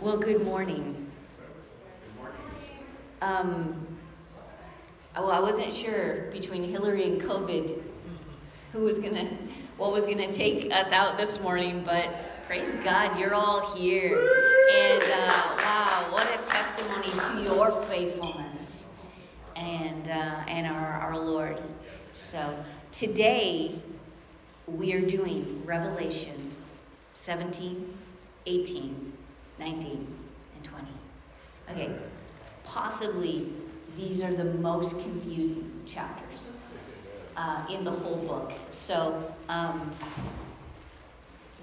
Well, good morning. Um, well, I wasn't sure between Hilary and COVID who was gonna, what was gonna take us out this morning, but praise God, you're all here, and uh, wow, what a testimony to your faithfulness and uh, and our our Lord. So today we are doing Revelation 17, 18. 19, and 20. Okay, possibly these are the most confusing chapters uh, in the whole book. So um,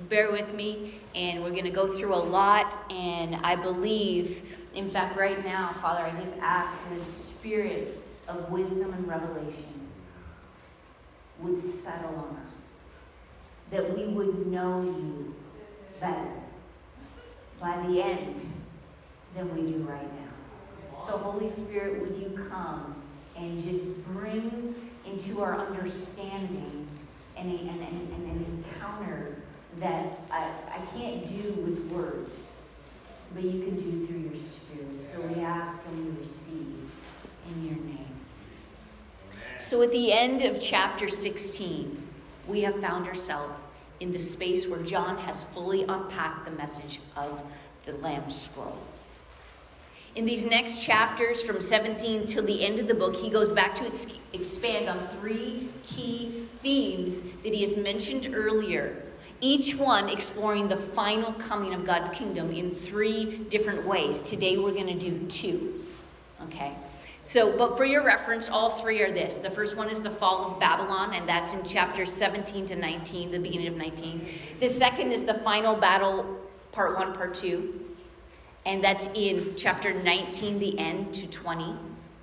bear with me, and we're going to go through a lot. And I believe, in fact, right now, Father, I just ask the spirit of wisdom and revelation would settle on us, that we would know you better by the end than we do right now. So, Holy Spirit, would you come and just bring into our understanding an, an, an, an encounter that I, I can't do with words, but you can do through your Spirit. So we ask and we receive in your name. So at the end of chapter 16, we have found ourselves in the space where John has fully unpacked the message of the Lamb's scroll. In these next chapters, from 17 till the end of the book, he goes back to ex- expand on three key themes that he has mentioned earlier, each one exploring the final coming of God's kingdom in three different ways. Today, we're going to do two. Okay? So, but for your reference, all three are this. The first one is the fall of Babylon, and that's in chapter 17 to 19, the beginning of 19. The second is the final battle, part one, part two, and that's in chapter 19, the end to 20,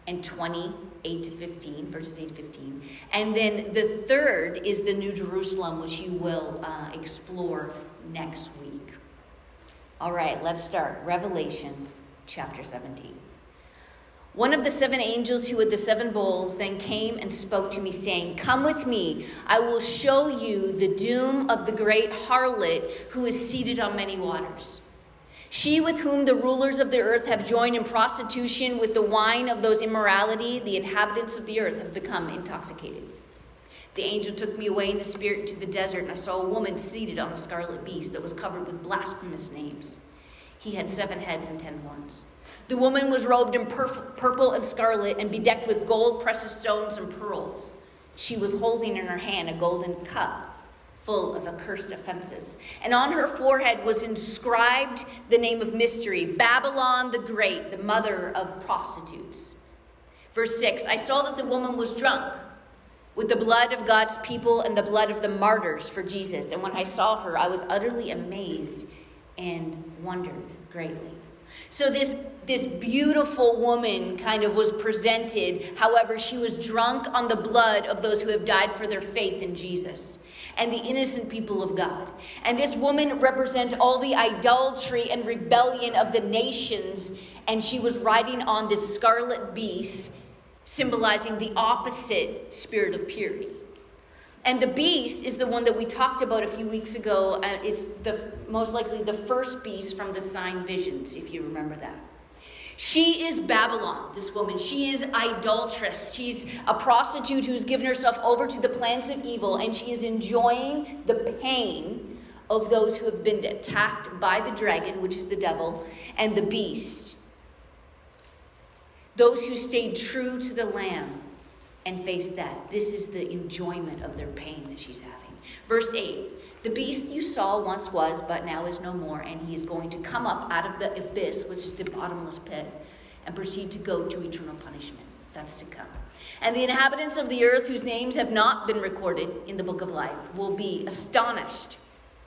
and 28 to 15, verses 8 to 15. And then the third is the New Jerusalem, which you will uh, explore next week. All right, let's start. Revelation chapter 17. One of the seven angels who had the seven bowls then came and spoke to me, saying, Come with me, I will show you the doom of the great harlot who is seated on many waters. She with whom the rulers of the earth have joined in prostitution with the wine of those immorality, the inhabitants of the earth have become intoxicated. The angel took me away in the spirit into the desert, and I saw a woman seated on a scarlet beast that was covered with blasphemous names. He had seven heads and ten horns. The woman was robed in purple and scarlet and bedecked with gold, precious stones, and pearls. She was holding in her hand a golden cup full of accursed offenses. And on her forehead was inscribed the name of mystery Babylon the Great, the mother of prostitutes. Verse 6 I saw that the woman was drunk with the blood of God's people and the blood of the martyrs for Jesus. And when I saw her, I was utterly amazed and wondered greatly. So this this beautiful woman kind of was presented. However, she was drunk on the blood of those who have died for their faith in Jesus and the innocent people of God. And this woman represents all the idolatry and rebellion of the nations and she was riding on this scarlet beast symbolizing the opposite spirit of purity. And the beast is the one that we talked about a few weeks ago. It's the most likely the first beast from the sign visions, if you remember that. She is Babylon, this woman. She is idolatrous. She's a prostitute who's given herself over to the plans of evil, and she is enjoying the pain of those who have been attacked by the dragon, which is the devil, and the beast. Those who stayed true to the Lamb and faced that. This is the enjoyment of their pain that she's having. Verse 8 The beast you saw once was, but now is no more, and he is going to come up out of the abyss, which is the bottomless pit, and proceed to go to eternal punishment. That's to come. And the inhabitants of the earth, whose names have not been recorded in the book of life, will be astonished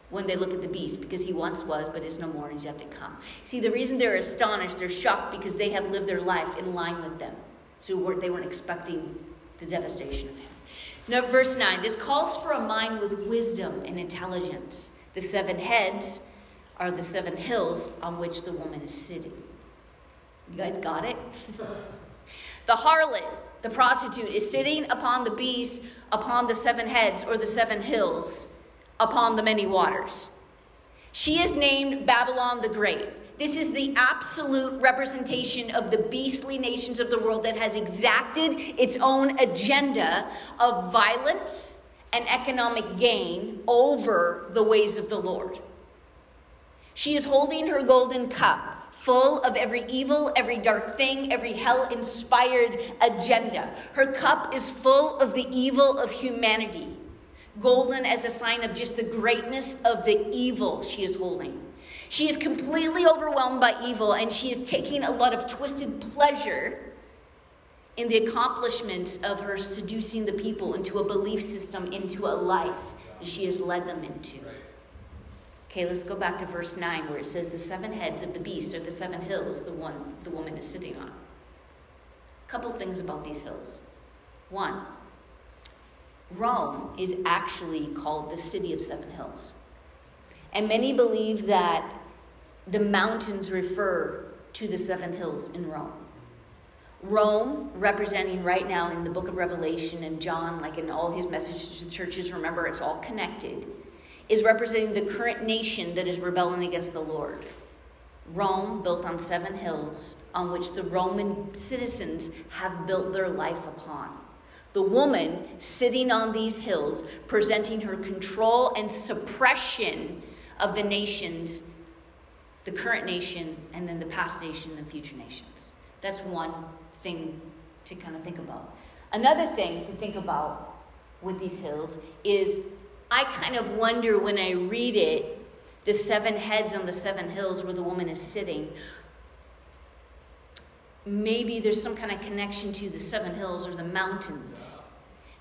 when they look at the beast because he once was but is no more and he's yet to come. See, the reason they're astonished, they're shocked because they have lived their life in line with them. So they weren't expecting the devastation of him. Now, verse 9 this calls for a mind with wisdom and intelligence. The seven heads are the seven hills on which the woman is sitting. You guys got it? the harlot, the prostitute, is sitting upon the beast, upon the seven heads or the seven hills, upon the many waters. She is named Babylon the Great. This is the absolute representation of the beastly nations of the world that has exacted its own agenda of violence and economic gain over the ways of the Lord. She is holding her golden cup full of every evil, every dark thing, every hell inspired agenda. Her cup is full of the evil of humanity, golden as a sign of just the greatness of the evil she is holding. She is completely overwhelmed by evil and she is taking a lot of twisted pleasure in the accomplishments of her seducing the people into a belief system, into a life that she has led them into. Okay, let's go back to verse 9 where it says the seven heads of the beast are the seven hills the one the woman is sitting on. A couple things about these hills. One, Rome is actually called the city of seven hills. And many believe that the mountains refer to the seven hills in Rome. Rome, representing right now in the book of Revelation and John, like in all his messages to the churches, remember it's all connected, is representing the current nation that is rebelling against the Lord. Rome, built on seven hills, on which the Roman citizens have built their life upon. The woman sitting on these hills, presenting her control and suppression of the nations, the current nation, and then the past nation and future nations. That's one thing to kind of think about. Another thing to think about with these hills is I kind of wonder when I read it, the seven heads on the seven hills where the woman is sitting. Maybe there's some kind of connection to the seven hills or the mountains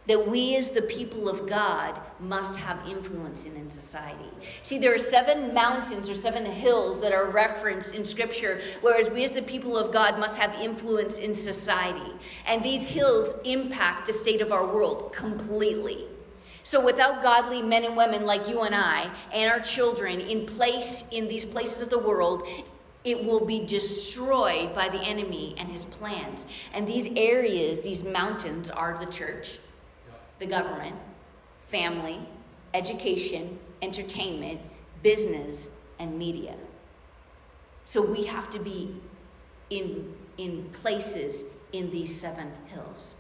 that we as the people of God must have influence in in society. See, there are seven mountains or seven hills that are referenced in Scripture, whereas we as the people of God must have influence in society. And these hills impact the state of our world completely. So, without godly men and women like you and I and our children in place in these places of the world, it will be destroyed by the enemy and his plans. And these areas, these mountains, are the church the government, family, education, entertainment, business, and media. So we have to be in, in places in these seven hills.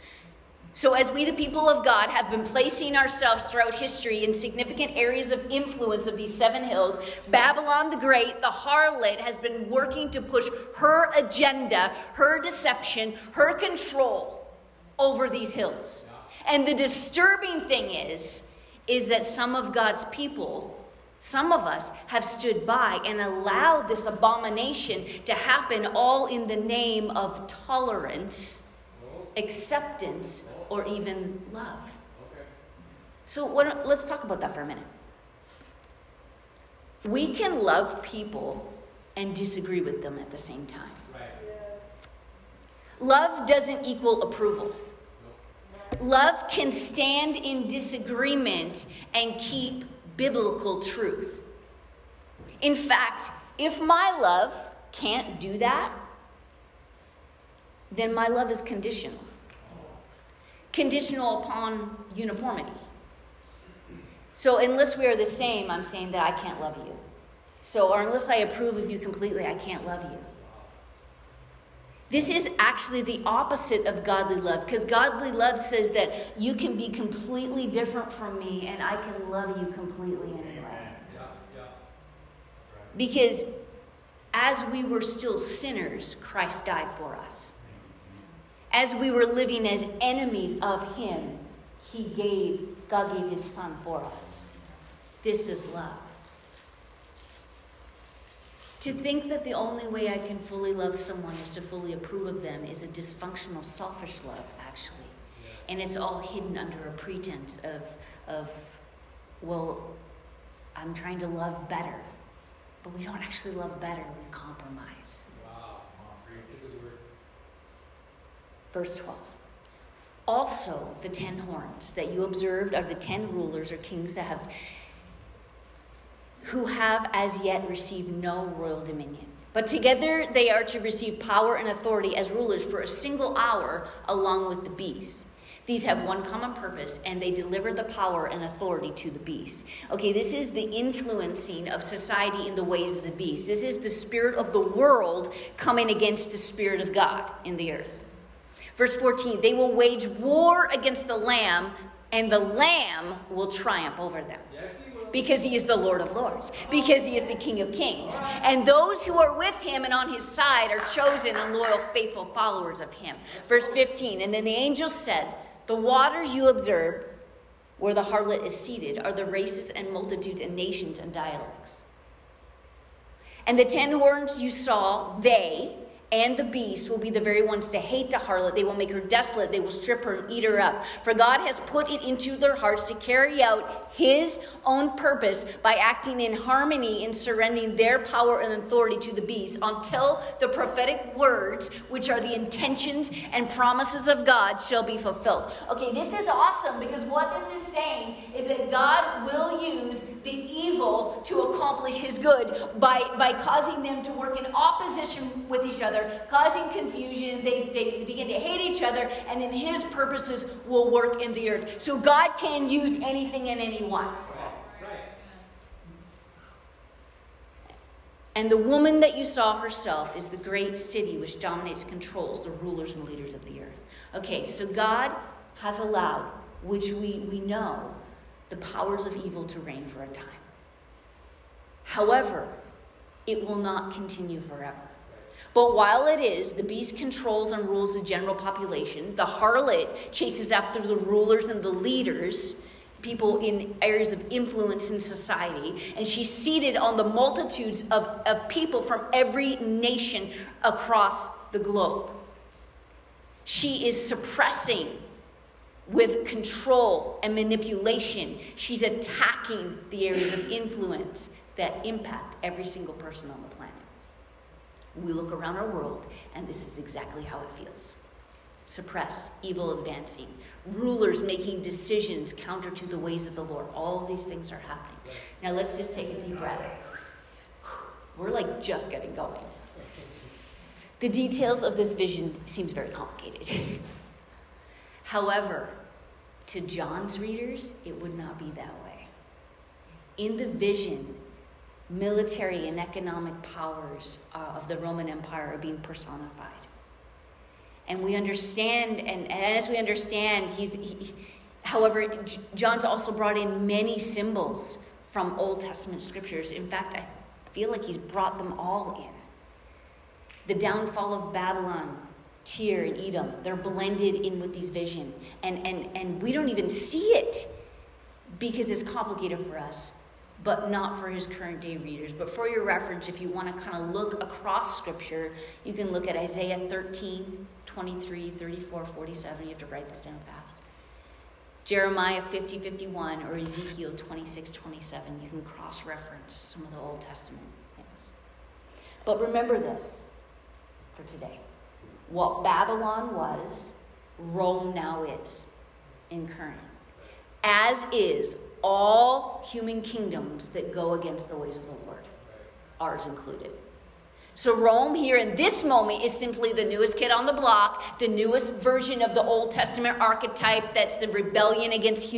So, as we, the people of God, have been placing ourselves throughout history in significant areas of influence of these seven hills, Babylon the Great, the harlot, has been working to push her agenda, her deception, her control over these hills. And the disturbing thing is, is that some of God's people, some of us, have stood by and allowed this abomination to happen all in the name of tolerance, acceptance, or even love. So what, let's talk about that for a minute. We can love people and disagree with them at the same time. Love doesn't equal approval. Love can stand in disagreement and keep biblical truth. In fact, if my love can't do that, then my love is conditional. Conditional upon uniformity. So, unless we are the same, I'm saying that I can't love you. So, or unless I approve of you completely, I can't love you. This is actually the opposite of godly love because godly love says that you can be completely different from me and I can love you completely anyway. Because as we were still sinners, Christ died for us. As we were living as enemies of Him, He gave, God gave His Son for us. This is love. To think that the only way I can fully love someone is to fully approve of them is a dysfunctional, selfish love, actually. And it's all hidden under a pretense of, of well, I'm trying to love better. But we don't actually love better, we compromise. Wow. Verse 12. Also, the ten horns that you observed are the ten rulers or kings that have who have as yet received no royal dominion. But together they are to receive power and authority as rulers for a single hour along with the beast. These have one common purpose, and they deliver the power and authority to the beast. Okay, this is the influencing of society in the ways of the beast. This is the spirit of the world coming against the spirit of God in the earth. Verse 14 they will wage war against the Lamb, and the Lamb will triumph over them. Because he is the Lord of Lords, because he is the King of Kings. And those who are with him and on his side are chosen and loyal, faithful followers of him. Verse 15 And then the angel said, the waters you observe, where the harlot is seated, are the races and multitudes and nations and dialects. And the ten horns you saw, they, and the beast will be the very ones to hate the harlot. They will make her desolate. They will strip her and eat her up. For God has put it into their hearts to carry out his own purpose by acting in harmony and surrendering their power and authority to the beast until the prophetic words, which are the intentions and promises of God, shall be fulfilled. Okay, this is awesome because what this is saying is that God will use the evil to accomplish his good by, by causing them to work in opposition with each other causing confusion. They, they begin to hate each other, and then his purposes will work in the earth. So God can use anything and anyone. And the woman that you saw herself is the great city which dominates, controls the rulers and leaders of the earth. Okay, so God has allowed, which we, we know, the powers of evil to reign for a time. However, it will not continue forever. But while it is, the beast controls and rules the general population, the harlot chases after the rulers and the leaders, people in areas of influence in society, and she's seated on the multitudes of, of people from every nation across the globe. She is suppressing with control and manipulation. She's attacking the areas of influence that impact every single person on the planet. We look around our world, and this is exactly how it feels suppressed, evil advancing, rulers making decisions counter to the ways of the Lord. All these things are happening. Now let's just take a deep breath. We're like just getting going. The details of this vision seems very complicated. However, to John's readers, it would not be that way. In the vision, military and economic powers uh, of the Roman Empire are being personified. And we understand, and, and as we understand, he's, he, however, John's also brought in many symbols from Old Testament scriptures. In fact, I feel like he's brought them all in. The downfall of Babylon, Tyre, and Edom, they're blended in with these vision. And, and, and we don't even see it because it's complicated for us but not for his current day readers. But for your reference, if you want to kind of look across scripture, you can look at Isaiah 13, 23, 34, 47. You have to write this down fast. Jeremiah 50, 51, or Ezekiel 26, 27. You can cross reference some of the Old Testament things. But remember this for today what Babylon was, Rome now is in current as is all human kingdoms that go against the ways of the Lord, ours included. So, Rome here in this moment is simply the newest kid on the block, the newest version of the Old Testament archetype that's the rebellion against,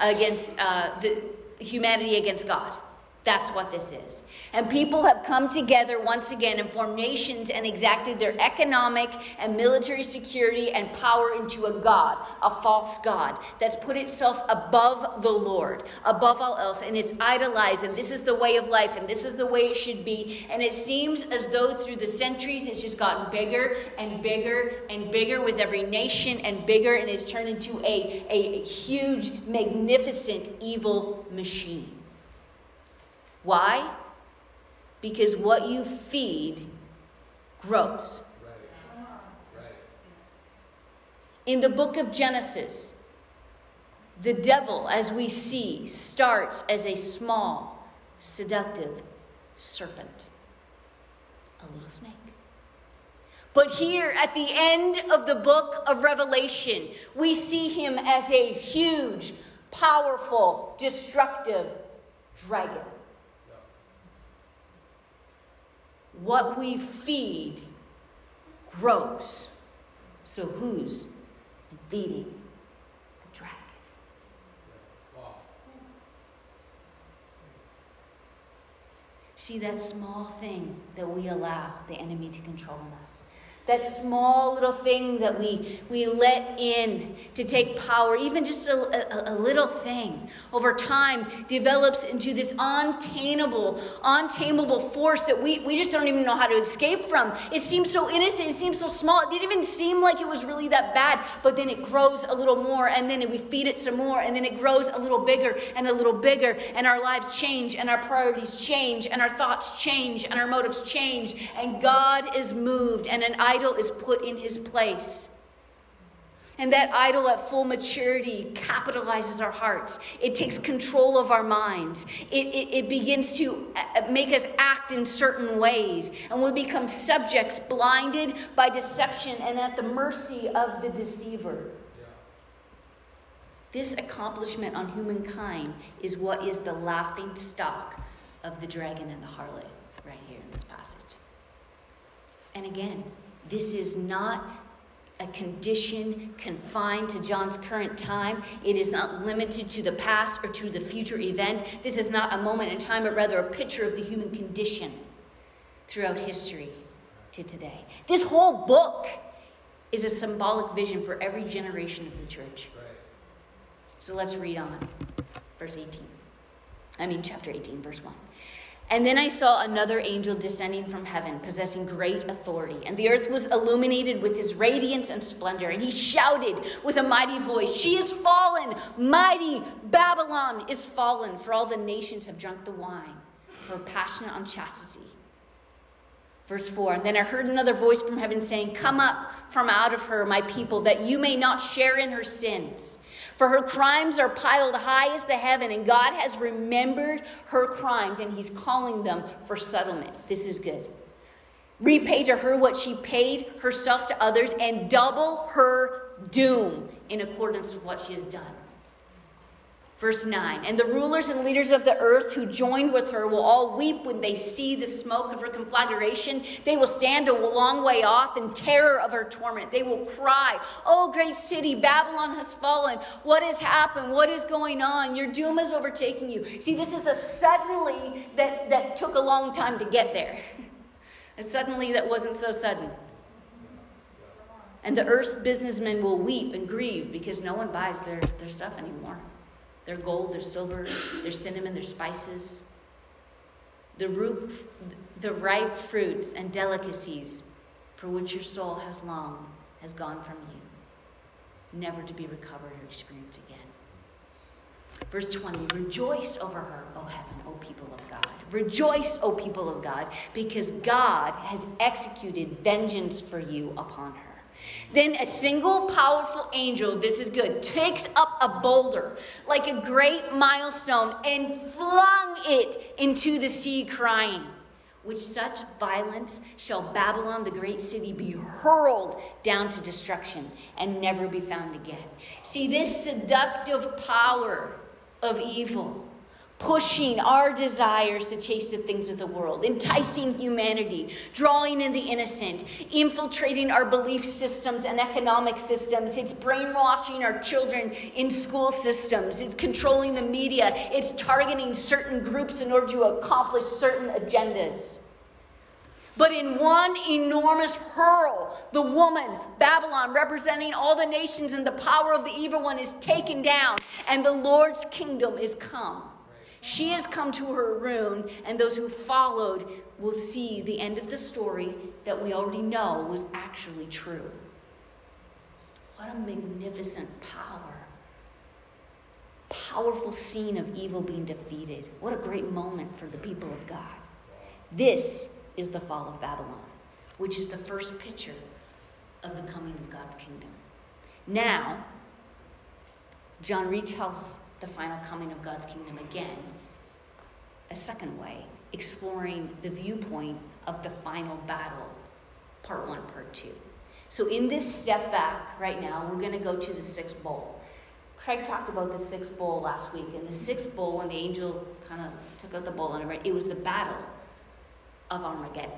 against uh, the humanity against God. That's what this is. And people have come together once again and formed nations and exacted their economic and military security and power into a God, a false God, that's put itself above the Lord, above all else, and is idolized. And this is the way of life, and this is the way it should be. And it seems as though through the centuries it's just gotten bigger and bigger and bigger with every nation and bigger, and it's turned into a, a huge, magnificent evil machine. Why? Because what you feed grows. In the book of Genesis, the devil, as we see, starts as a small, seductive serpent, a little snake. But here at the end of the book of Revelation, we see him as a huge, powerful, destructive dragon. What we feed grows. So who's feeding the dragon? See that small thing that we allow the enemy to control in us that small little thing that we, we let in to take power, even just a, a, a, little thing, over time develops into this untamable, untamable force that we, we just don't even know how to escape from. It seems so innocent, it seems so small, it didn't even seem like it was really that bad, but then it grows a little more, and then we feed it some more, and then it grows a little bigger and a little bigger, and our lives change, and our priorities change, and our thoughts change, and our motives change, and God is moved, and an idol is put in his place. And that idol at full maturity capitalizes our hearts. It takes control of our minds. It, it, it, begins to uh, make us act in certain ways. And we become subjects blinded by deception and at the mercy of the deceiver. This accomplishment on humankind is what is the laughing stock of the dragon and the harlot right here in this passage. And again, this is not a condition confined to John's current time. It is not limited to the past or to the future event. This is not a moment in time, but rather a picture of the human condition throughout history to today. This whole book is a symbolic vision for every generation of the church. So let's read on. Verse 18. I mean, chapter 18, verse 1. And then I saw another angel descending from heaven, possessing great authority. And the earth was illuminated with his radiance and splendor. And he shouted with a mighty voice She is fallen! Mighty Babylon is fallen, for all the nations have drunk the wine, for passion on chastity. Verse 4 And then I heard another voice from heaven saying, Come up from out of her, my people, that you may not share in her sins. For her crimes are piled high as the heaven, and God has remembered her crimes, and He's calling them for settlement. This is good. Repay to her what she paid herself to others, and double her doom in accordance with what she has done. Verse 9 And the rulers and leaders of the earth who joined with her will all weep when they see the smoke of her conflagration. They will stand a long way off in terror of her torment. They will cry, Oh, great city, Babylon has fallen. What has happened? What is going on? Your doom is overtaking you. See, this is a suddenly that, that took a long time to get there. A suddenly that wasn't so sudden. And the earth's businessmen will weep and grieve because no one buys their, their stuff anymore their gold, their silver, their cinnamon, their spices, the, root, the ripe fruits and delicacies for which your soul has long has gone from you, never to be recovered or experienced again. Verse 20 Rejoice over her, O heaven, O people of God. Rejoice, O people of God, because God has executed vengeance for you upon her. Then a single powerful angel, this is good, takes up a boulder like a great milestone and flung it into the sea, crying, With such violence shall Babylon, the great city, be hurled down to destruction and never be found again. See, this seductive power of evil pushing our desires to chase the things of the world, enticing humanity, drawing in the innocent, infiltrating our belief systems and economic systems. It's brainwashing our children in school systems. It's controlling the media. It's targeting certain groups in order to accomplish certain agendas. But in one enormous hurl, the woman, Babylon, representing all the nations and the power of the evil one, is taken down, and the Lord's kingdom is come. She has come to her ruin, and those who followed will see the end of the story that we already know was actually true. What a magnificent power. Powerful scene of evil being defeated. What a great moment for the people of God. This is the fall of Babylon, which is the first picture of the coming of God's kingdom. Now, John retells the final coming of God's kingdom again, a second way, exploring the viewpoint of the final battle, part one, part two. So, in this step back right now, we're going to go to the sixth bowl. Craig talked about the sixth bowl last week, and the sixth bowl, when the angel kind of took out the bowl and it was the battle of Armageddon.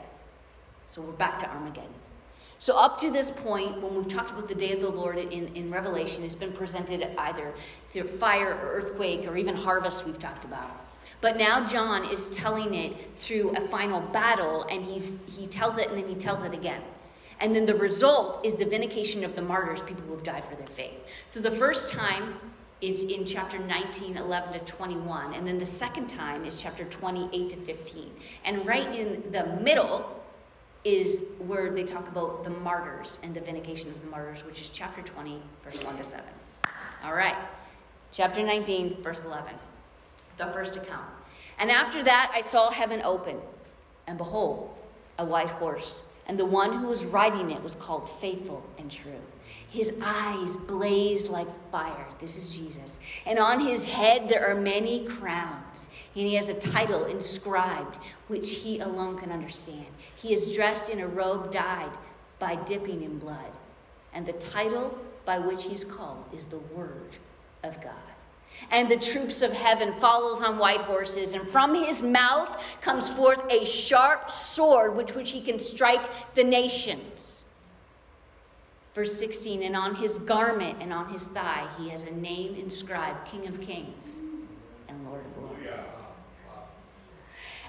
So, we're back to Armageddon. So, up to this point, when we've talked about the day of the Lord in, in Revelation, it's been presented either through fire or earthquake or even harvest, we've talked about. But now John is telling it through a final battle, and he's, he tells it and then he tells it again. And then the result is the vindication of the martyrs, people who have died for their faith. So the first time is in chapter 19, 11 to 21. And then the second time is chapter 28 to 15. And right in the middle is where they talk about the martyrs and the vindication of the martyrs, which is chapter 20, verse 1 to 7. All right. Chapter 19, verse 11 the first account. And after that, I saw heaven open, and behold, a white horse. And the one who was riding it was called Faithful and True. His eyes blaze like fire. This is Jesus. And on his head there are many crowns. And he has a title inscribed, which he alone can understand. He is dressed in a robe dyed by dipping in blood. And the title by which he is called is the Word of God. And the troops of heaven follows on white horses, and from his mouth comes forth a sharp sword with which he can strike the nations. Verse 16, and on his garment and on his thigh he has a name inscribed King of Kings and Lord of Lords.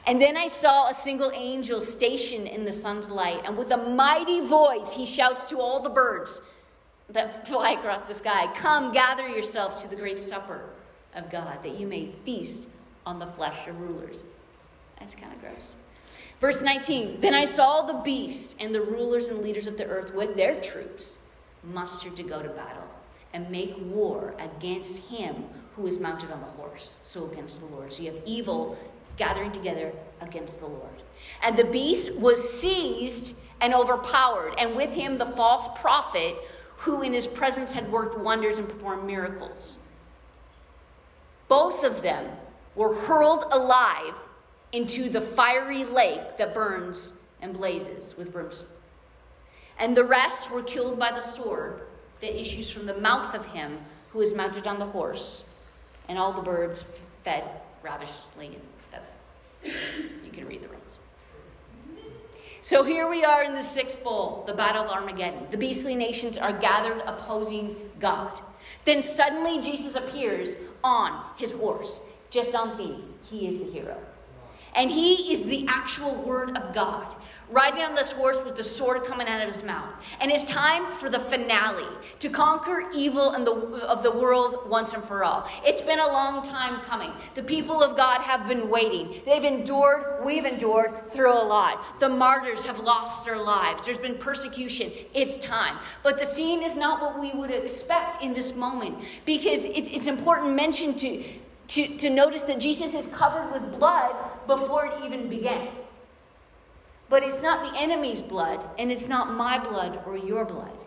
And then I saw a single angel stationed in the sun's light, and with a mighty voice he shouts to all the birds that fly across the sky Come, gather yourself to the great supper of God, that you may feast on the flesh of rulers. That's kind of gross. Verse 19 Then I saw the beast and the rulers and leaders of the earth with their troops mustered to go to battle and make war against him who is mounted on the horse, so against the Lord. So you have evil gathering together against the Lord. And the beast was seized and overpowered, and with him the false prophet who in his presence had worked wonders and performed miracles. Both of them were hurled alive into the fiery lake that burns and blazes with brimstone. And the rest were killed by the sword that issues from the mouth of him who is mounted on the horse. And all the birds fed ravishingly. That's, you can read the rest. So here we are in the sixth bowl, the Battle of Armageddon. The beastly nations are gathered opposing God. Then suddenly Jesus appears on his horse, just on theme. He is the hero. And he is the actual word of God riding on this horse with the sword coming out of his mouth. And it's time for the finale to conquer evil and the, of the world once and for all. It's been a long time coming. The people of God have been waiting. They've endured, we've endured through a lot. The martyrs have lost their lives. There's been persecution. It's time. But the scene is not what we would expect in this moment because it's, it's important mention to, to, to notice that Jesus is covered with blood before it even began. But it's not the enemy's blood, and it's not my blood or your blood.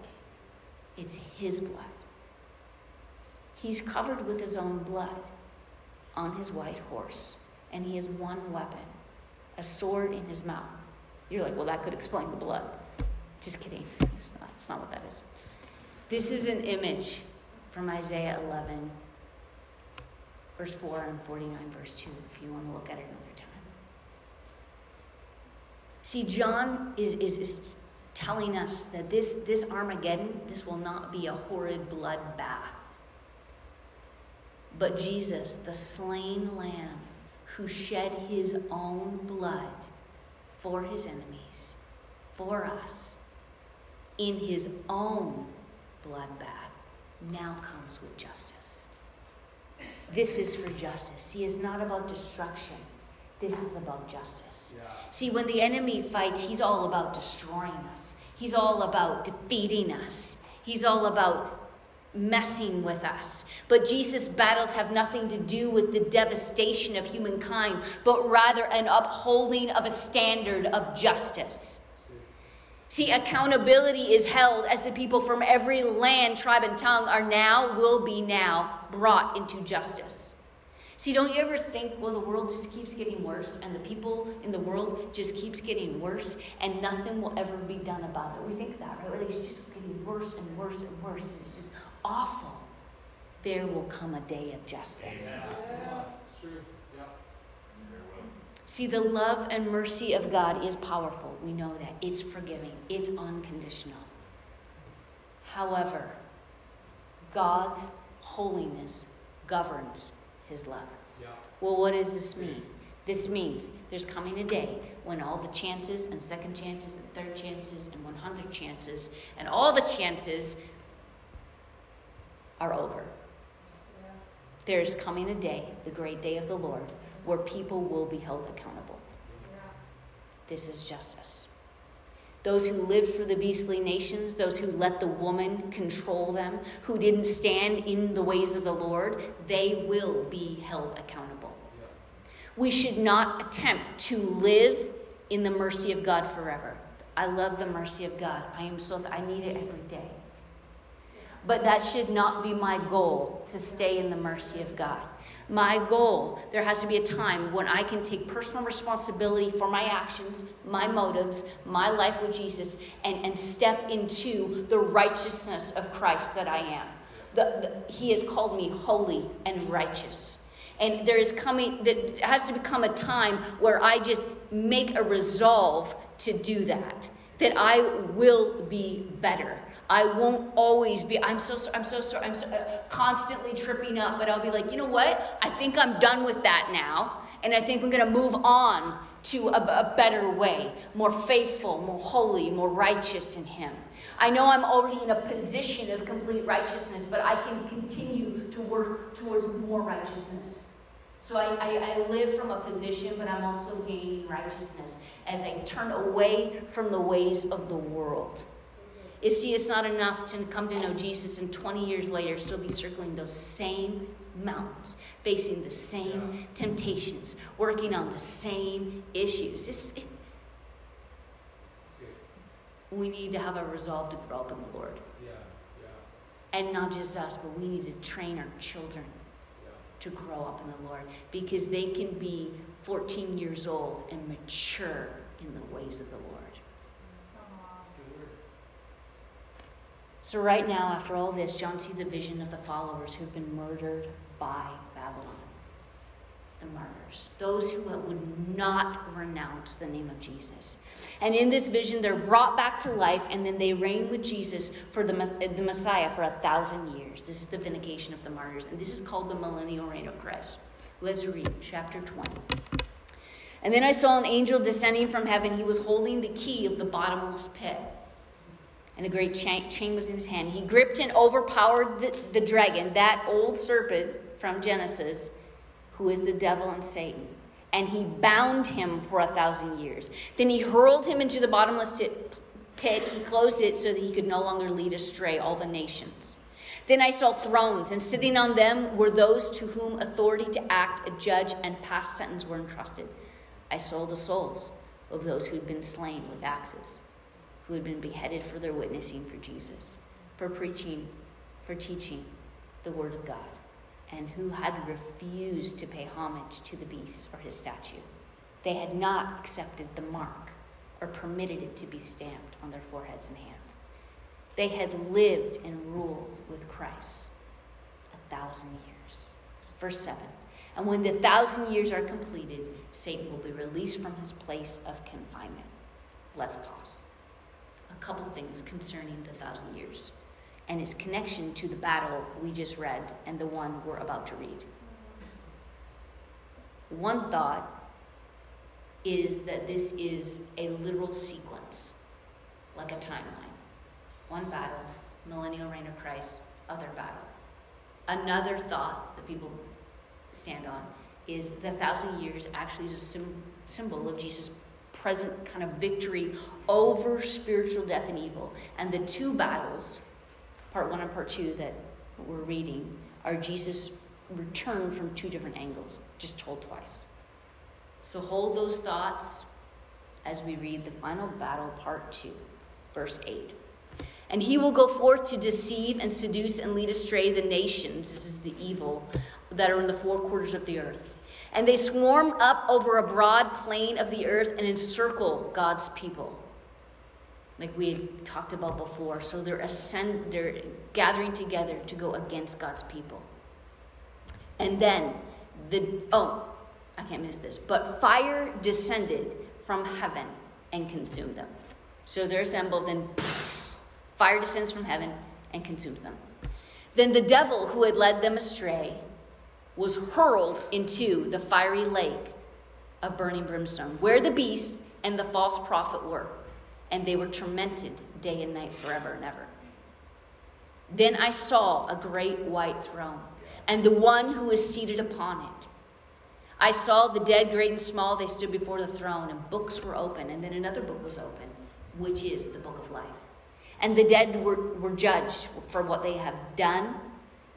It's his blood. He's covered with his own blood on his white horse, and he has one weapon a sword in his mouth. You're like, well, that could explain the blood. Just kidding. It's not, it's not what that is. This is an image from Isaiah 11, verse 4 and 49, verse 2, if you want to look at it another time. See, John is, is, is telling us that this, this Armageddon, this will not be a horrid bloodbath. But Jesus, the slain lamb, who shed his own blood for his enemies, for us, in his own bloodbath, now comes with justice. This is for justice. See, it's not about destruction. This is about justice. Yeah. See, when the enemy fights, he's all about destroying us, he's all about defeating us, he's all about messing with us. But Jesus' battles have nothing to do with the devastation of humankind, but rather an upholding of a standard of justice. See, accountability is held as the people from every land, tribe, and tongue are now, will be now, brought into justice. See, don't you ever think, well, the world just keeps getting worse and the people in the world just keeps getting worse and nothing will ever be done about it? We think that, right? Like it's just getting worse and worse and worse. And it's just awful. There will come a day of justice. See, the love and mercy of God is powerful. We know that. It's forgiving, it's unconditional. However, God's holiness governs his love. Yeah. Well, what does this mean? This means there's coming a day when all the chances and second chances and third chances and 100 chances and all the chances are over. Yeah. There's coming a day, the great day of the Lord, where people will be held accountable. This is justice those who lived for the beastly nations, those who let the woman control them, who didn't stand in the ways of the Lord, they will be held accountable. We should not attempt to live in the mercy of God forever. I love the mercy of God. I am so th- I need it every day. But that should not be my goal to stay in the mercy of God my goal. There has to be a time when I can take personal responsibility for my actions, my motives, my life with Jesus, and, and step into the righteousness of Christ that I am. The, the, he has called me holy and righteous. And there is coming, that has to become a time where I just make a resolve to do that, that I will be better I won't always be. I'm so I'm so sorry. I'm so, uh, constantly tripping up, but I'll be like, you know what? I think I'm done with that now, and I think I'm going to move on to a, a better way, more faithful, more holy, more righteous in Him. I know I'm already in a position of complete righteousness, but I can continue to work towards more righteousness. So I, I, I, live from a position, but I'm also gaining righteousness as I turn away from the ways of the world. You see, it's not enough to come to know Jesus and 20 years later still be circling those same mountains, facing the same yeah. temptations, working on the same issues. It, we need to have a resolve to grow up in the Lord. Yeah. Yeah. And not just us, but we need to train our children to grow up in the Lord because they can be 14 years old and mature in the ways of the Lord. So, right now, after all this, John sees a vision of the followers who've been murdered by Babylon. The martyrs, those who would not renounce the name of Jesus. And in this vision, they're brought back to life, and then they reign with Jesus for the, the Messiah for a thousand years. This is the vindication of the martyrs, and this is called the millennial reign of Christ. Let's read chapter 20. And then I saw an angel descending from heaven. He was holding the key of the bottomless pit and a great chain, was in his hand. He gripped and overpowered the, the dragon, that old serpent from Genesis, who is the devil and Satan. And he bound him for a thousand years. Then he hurled him into the bottomless pit. He closed it so that he could no longer lead astray all the nations. Then I saw thrones, and sitting on them were those to whom authority to act, a judge, and pass sentence were entrusted. I saw the souls of those who had been slain with axes who had been beheaded for their witnessing for Jesus, for preaching, for teaching the Word of God, and who had refused to pay homage to the beast or his statue. They had not accepted the mark or permitted it to be stamped on their foreheads and hands. They had lived and ruled with Christ a thousand years. Verse 7 And when the thousand years are completed, Satan will be released from his place of confinement. Let's pause couple things concerning the thousand years and its connection to the battle we just read and the one we're about to read. One thought is that this is a literal sequence, like a timeline. One battle, millennial reign of Christ, other battle. Another thought that people stand on is the thousand years actually is a sim- symbol of Jesus' present kind of victory over spiritual death and evil. And the two battles, part one and part two, that we're reading, are Jesus' return from two different angles, just told twice. So hold those thoughts as we read the final battle, part two, verse 8. And he will go forth to deceive and seduce and lead astray the nations. This is the evil that are in the four quarters of the earth and they swarm up over a broad plain of the earth and encircle God's people. Like we had talked about before. So they're ascend they're gathering together to go against God's people. And then the oh, I can't miss this. But fire descended from heaven and consumed them. So they're assembled, then fire descends from heaven and consumes them. Then the devil who had led them astray was hurled into the fiery lake of burning brimstone, where the beast and the false prophet were, and they were tormented day and night forever and ever. Then I saw a great white throne, and the one who was seated upon it. I saw the dead, great and small, they stood before the throne, and books were open, and then another book was open, which is the book of life. And the dead were, were judged for what they have done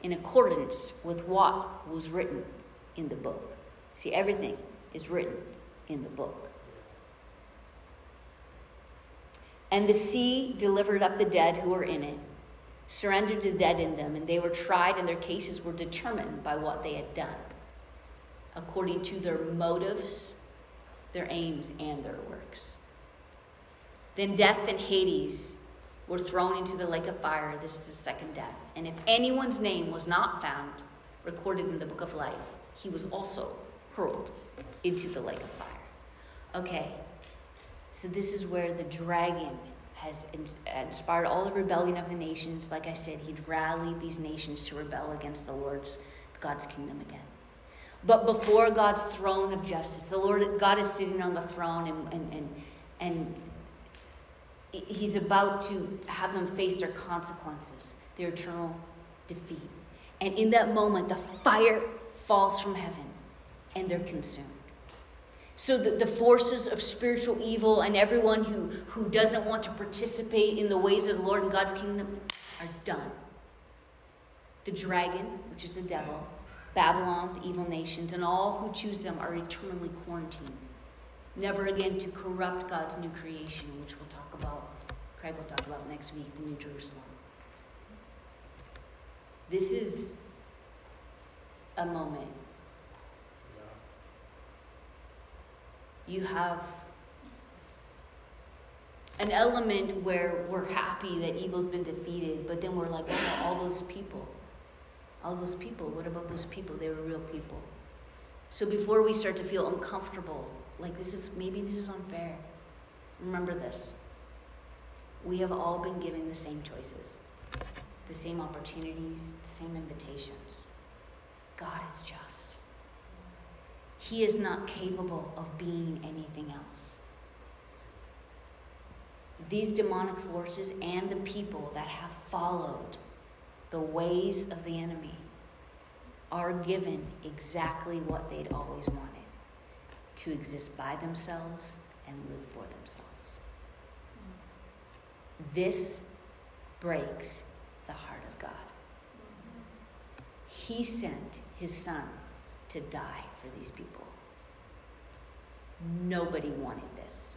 in accordance with what was written in the book. See, everything is written in the book. And the sea delivered up the dead who were in it, surrendered the dead in them, and they were tried, and their cases were determined by what they had done, according to their motives, their aims, and their works. Then death and Hades were thrown into the lake of fire. This is the second death. And if anyone's name was not found recorded in the book of life, he was also hurled into the lake of fire. Okay, so this is where the dragon has inspired all the rebellion of the nations. Like I said, he'd rallied these nations to rebel against the Lord's, God's kingdom again. But before God's throne of justice, the Lord, God is sitting on the throne and, and, and, and he's about to have them face their consequences, their eternal defeat. And in that moment, the fire falls from heaven and they're consumed. So that the forces of spiritual evil and everyone who, who doesn't want to participate in the ways of the Lord and God's kingdom are done. The dragon, which is the devil, Babylon, the evil nations, and all who choose them are eternally quarantined never again to corrupt God's new creation, which we'll talk about, Craig will talk about next week, the New Jerusalem. This is a moment. You have an element where we're happy that evil's been defeated, but then we're like, oh, all those people. All those people, what about those people? They were real people. So before we start to feel uncomfortable like this is maybe this is unfair. Remember this. We have all been given the same choices, the same opportunities, the same invitations. God is just. He is not capable of being anything else. These demonic forces and the people that have followed the ways of the enemy are given exactly what they'd always wanted to exist by themselves and live for themselves. This breaks the heart of God. He sent his son to die for these people. Nobody wanted this.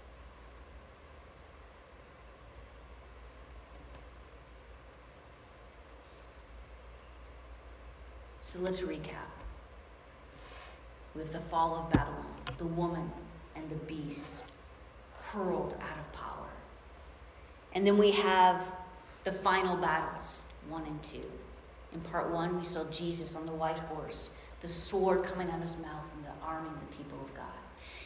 So let's recap. We have the fall of Babylon, the woman and the beast hurled out of power. And then we have the final battles, one and two. In part one, we saw Jesus on the white horse, the sword coming out of his mouth, and the arming the people of God.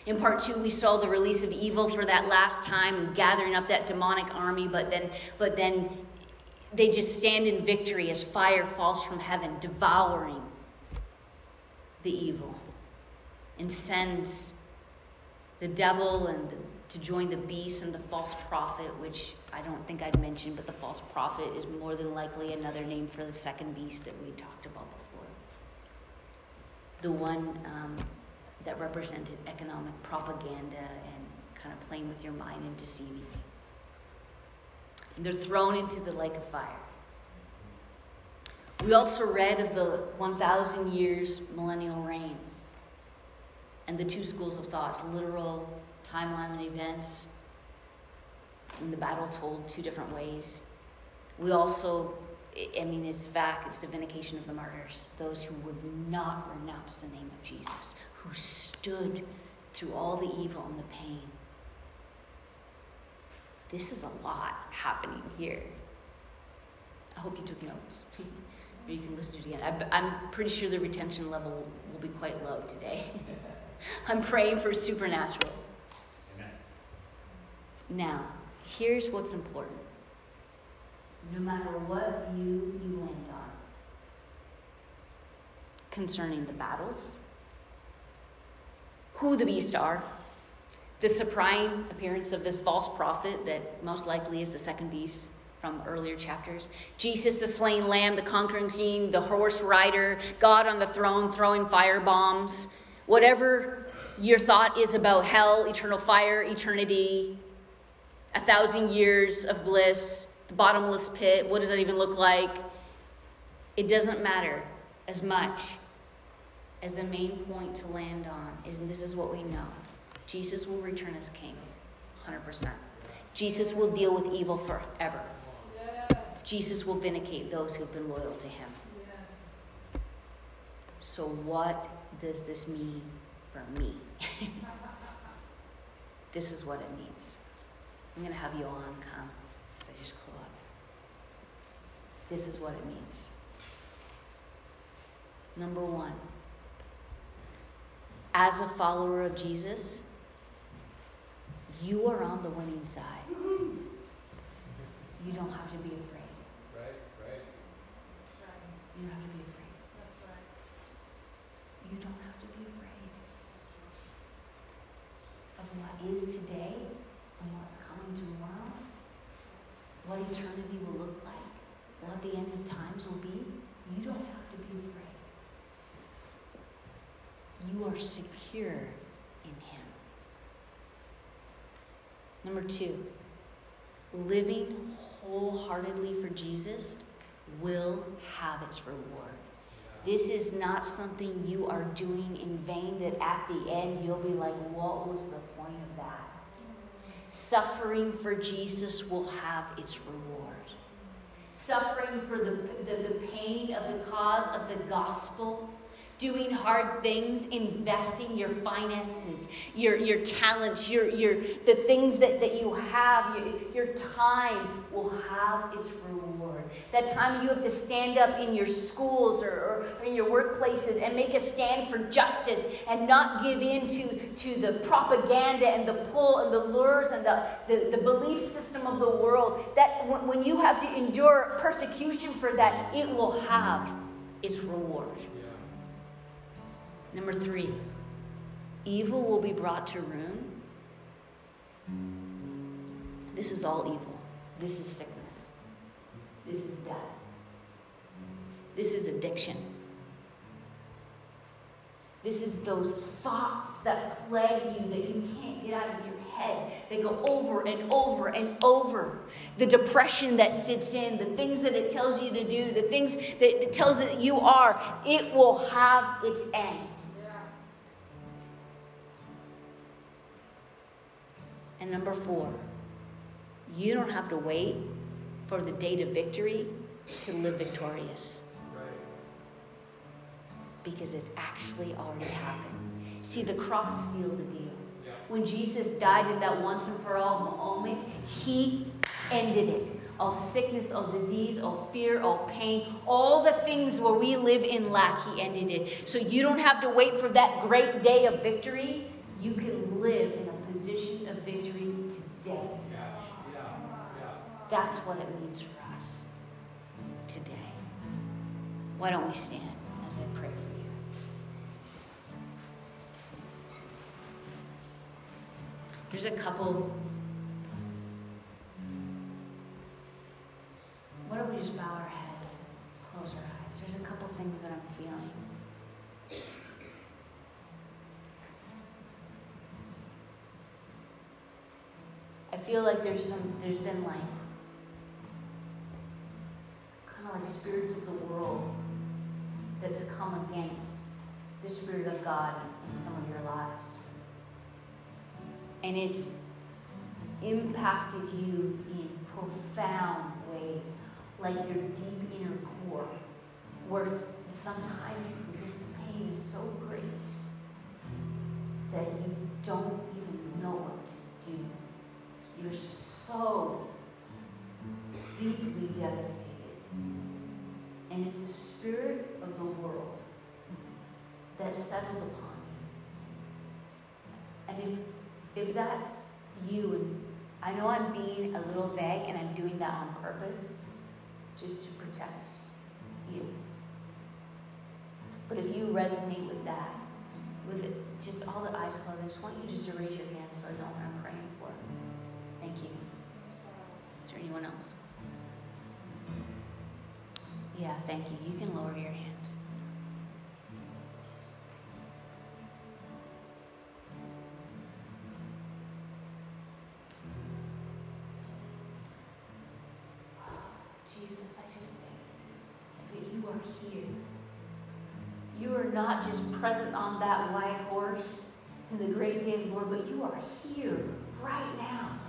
In part two, we saw the release of evil for that last time and gathering up that demonic army, but then, but then they just stand in victory as fire falls from heaven, devouring the evil and sends the devil and the, to join the beast and the false prophet, which I don't think I'd mentioned, but the false prophet is more than likely another name for the second beast that we talked about before. The one um, that represented economic propaganda and kind of playing with your mind and deceiving you. And they're thrown into the lake of fire. We also read of the 1,000 years millennial reign and the two schools of thought literal timeline and events. And the battle told two different ways. We also, I mean, it's fact, it's the vindication of the martyrs, those who would not renounce the name of Jesus, who stood through all the evil and the pain. This is a lot happening here. I hope you took notes. or you can listen to it again. I, am pretty sure the retention level will be quite low today. I'm praying for supernatural. Amen. Now, here's what's important. No matter what view you land on, concerning the battles, who the beasts are, the surprising appearance of this false prophet that most likely is the second beast from earlier chapters. Jesus, the slain lamb, the conquering king, the horse rider, God on the throne throwing fire bombs. Whatever your thought is about hell, eternal fire, eternity, a thousand years of bliss, the bottomless pit, what does that even look like? It doesn't matter as much as the main point to land on is, this is what we know Jesus will return as king, 100%. Jesus will deal with evil forever. Jesus will vindicate those who've been loyal to him. So, what does this mean for me? this is what it means. I'm going to have you on come as I just close up. This is what it means. Number one, as a follower of Jesus, you are on the winning side. You don't have to be afraid. Right, right. You don't have to be afraid. You don't have to be afraid of what is today and what's coming tomorrow, what eternity will look like, what the end of times will be. You don't have to be afraid. You are secure in Him. Number two, living wholeheartedly for Jesus will have its reward. This is not something you are doing in vain, that at the end you'll be like, what was the point of that? Suffering for Jesus will have its reward. Suffering for the, the, the pain of the cause of the gospel doing hard things, investing your finances, your, your talents, your, your, the things that, that you have, your, your time will have its reward. That time you have to stand up in your schools or, or in your workplaces and make a stand for justice and not give in to, to the propaganda and the pull and the lures and the, the, the belief system of the world. That when you have to endure persecution for that, it will have its reward. Number three, evil will be brought to ruin. This is all evil. This is sickness. This is death. This is addiction. This is those thoughts that plague you that you can't get out of your head. They go over and over and over. The depression that sits in, the things that it tells you to do, the things that it tells that you are, it will have its end. And number four, you don't have to wait for the date of victory to live victorious. Because it's actually already happened. See, the cross sealed the deal. When Jesus died in that once and for all moment, he ended it. All sickness, all disease, all fear, all pain, all the things where we live in lack, he ended it. So you don't have to wait for that great day of victory. You can live in a position of victory today. That's what it means for us today. Why don't we stand as I pray for you? There's a couple. Why don't we just bow our heads, close our eyes? There's a couple things that I'm feeling. I feel like there's some, there's been like, And it's impacted you in profound ways, like your deep inner core, where sometimes just the pain is so great that you don't even know what to do. You're so deeply devastated. And it's the spirit of the world that settled upon you. And if, if that's you, and I know I'm being a little vague and I'm doing that on purpose, just to protect you. But if you resonate with that, with it, just all the eyes closed, I just want you just to raise your hand so I know what I'm praying for. Thank you. Is there anyone else? Yeah, thank you. You can lower your hands. Are here right now,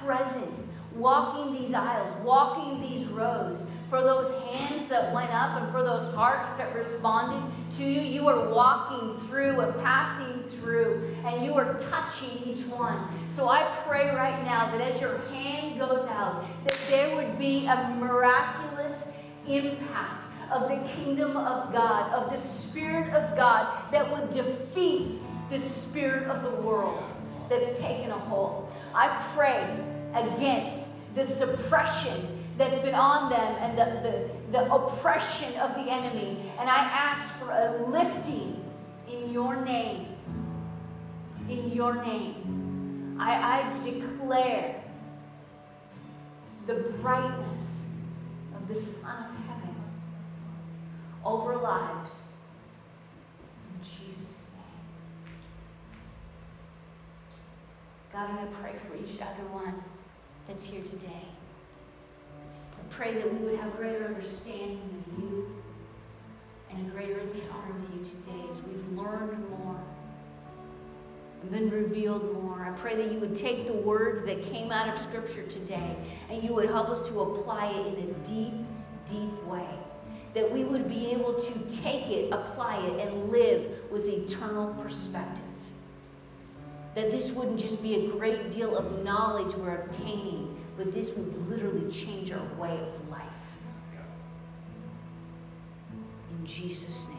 present, walking these aisles, walking these rows. For those hands that went up and for those hearts that responded to you, you are walking through and passing through, and you are touching each one. So I pray right now that as your hand goes out, that there would be a miraculous impact of the kingdom of God, of the Spirit of God that would defeat the spirit of the world that's taken a hold. I pray against the suppression that's been on them and the, the, the oppression of the enemy. And I ask for a lifting in your name. In your name. I, I declare the brightness of the Son of Heaven over lives. In Jesus' name. God, I'm going to pray for each other one that's here today. I pray that we would have greater understanding of you and a greater encounter with you today as we've learned more and been revealed more. I pray that you would take the words that came out of Scripture today and you would help us to apply it in a deep, deep way. That we would be able to take it, apply it, and live with eternal perspective. That this wouldn't just be a great deal of knowledge we're obtaining, but this would literally change our way of life. In Jesus' name.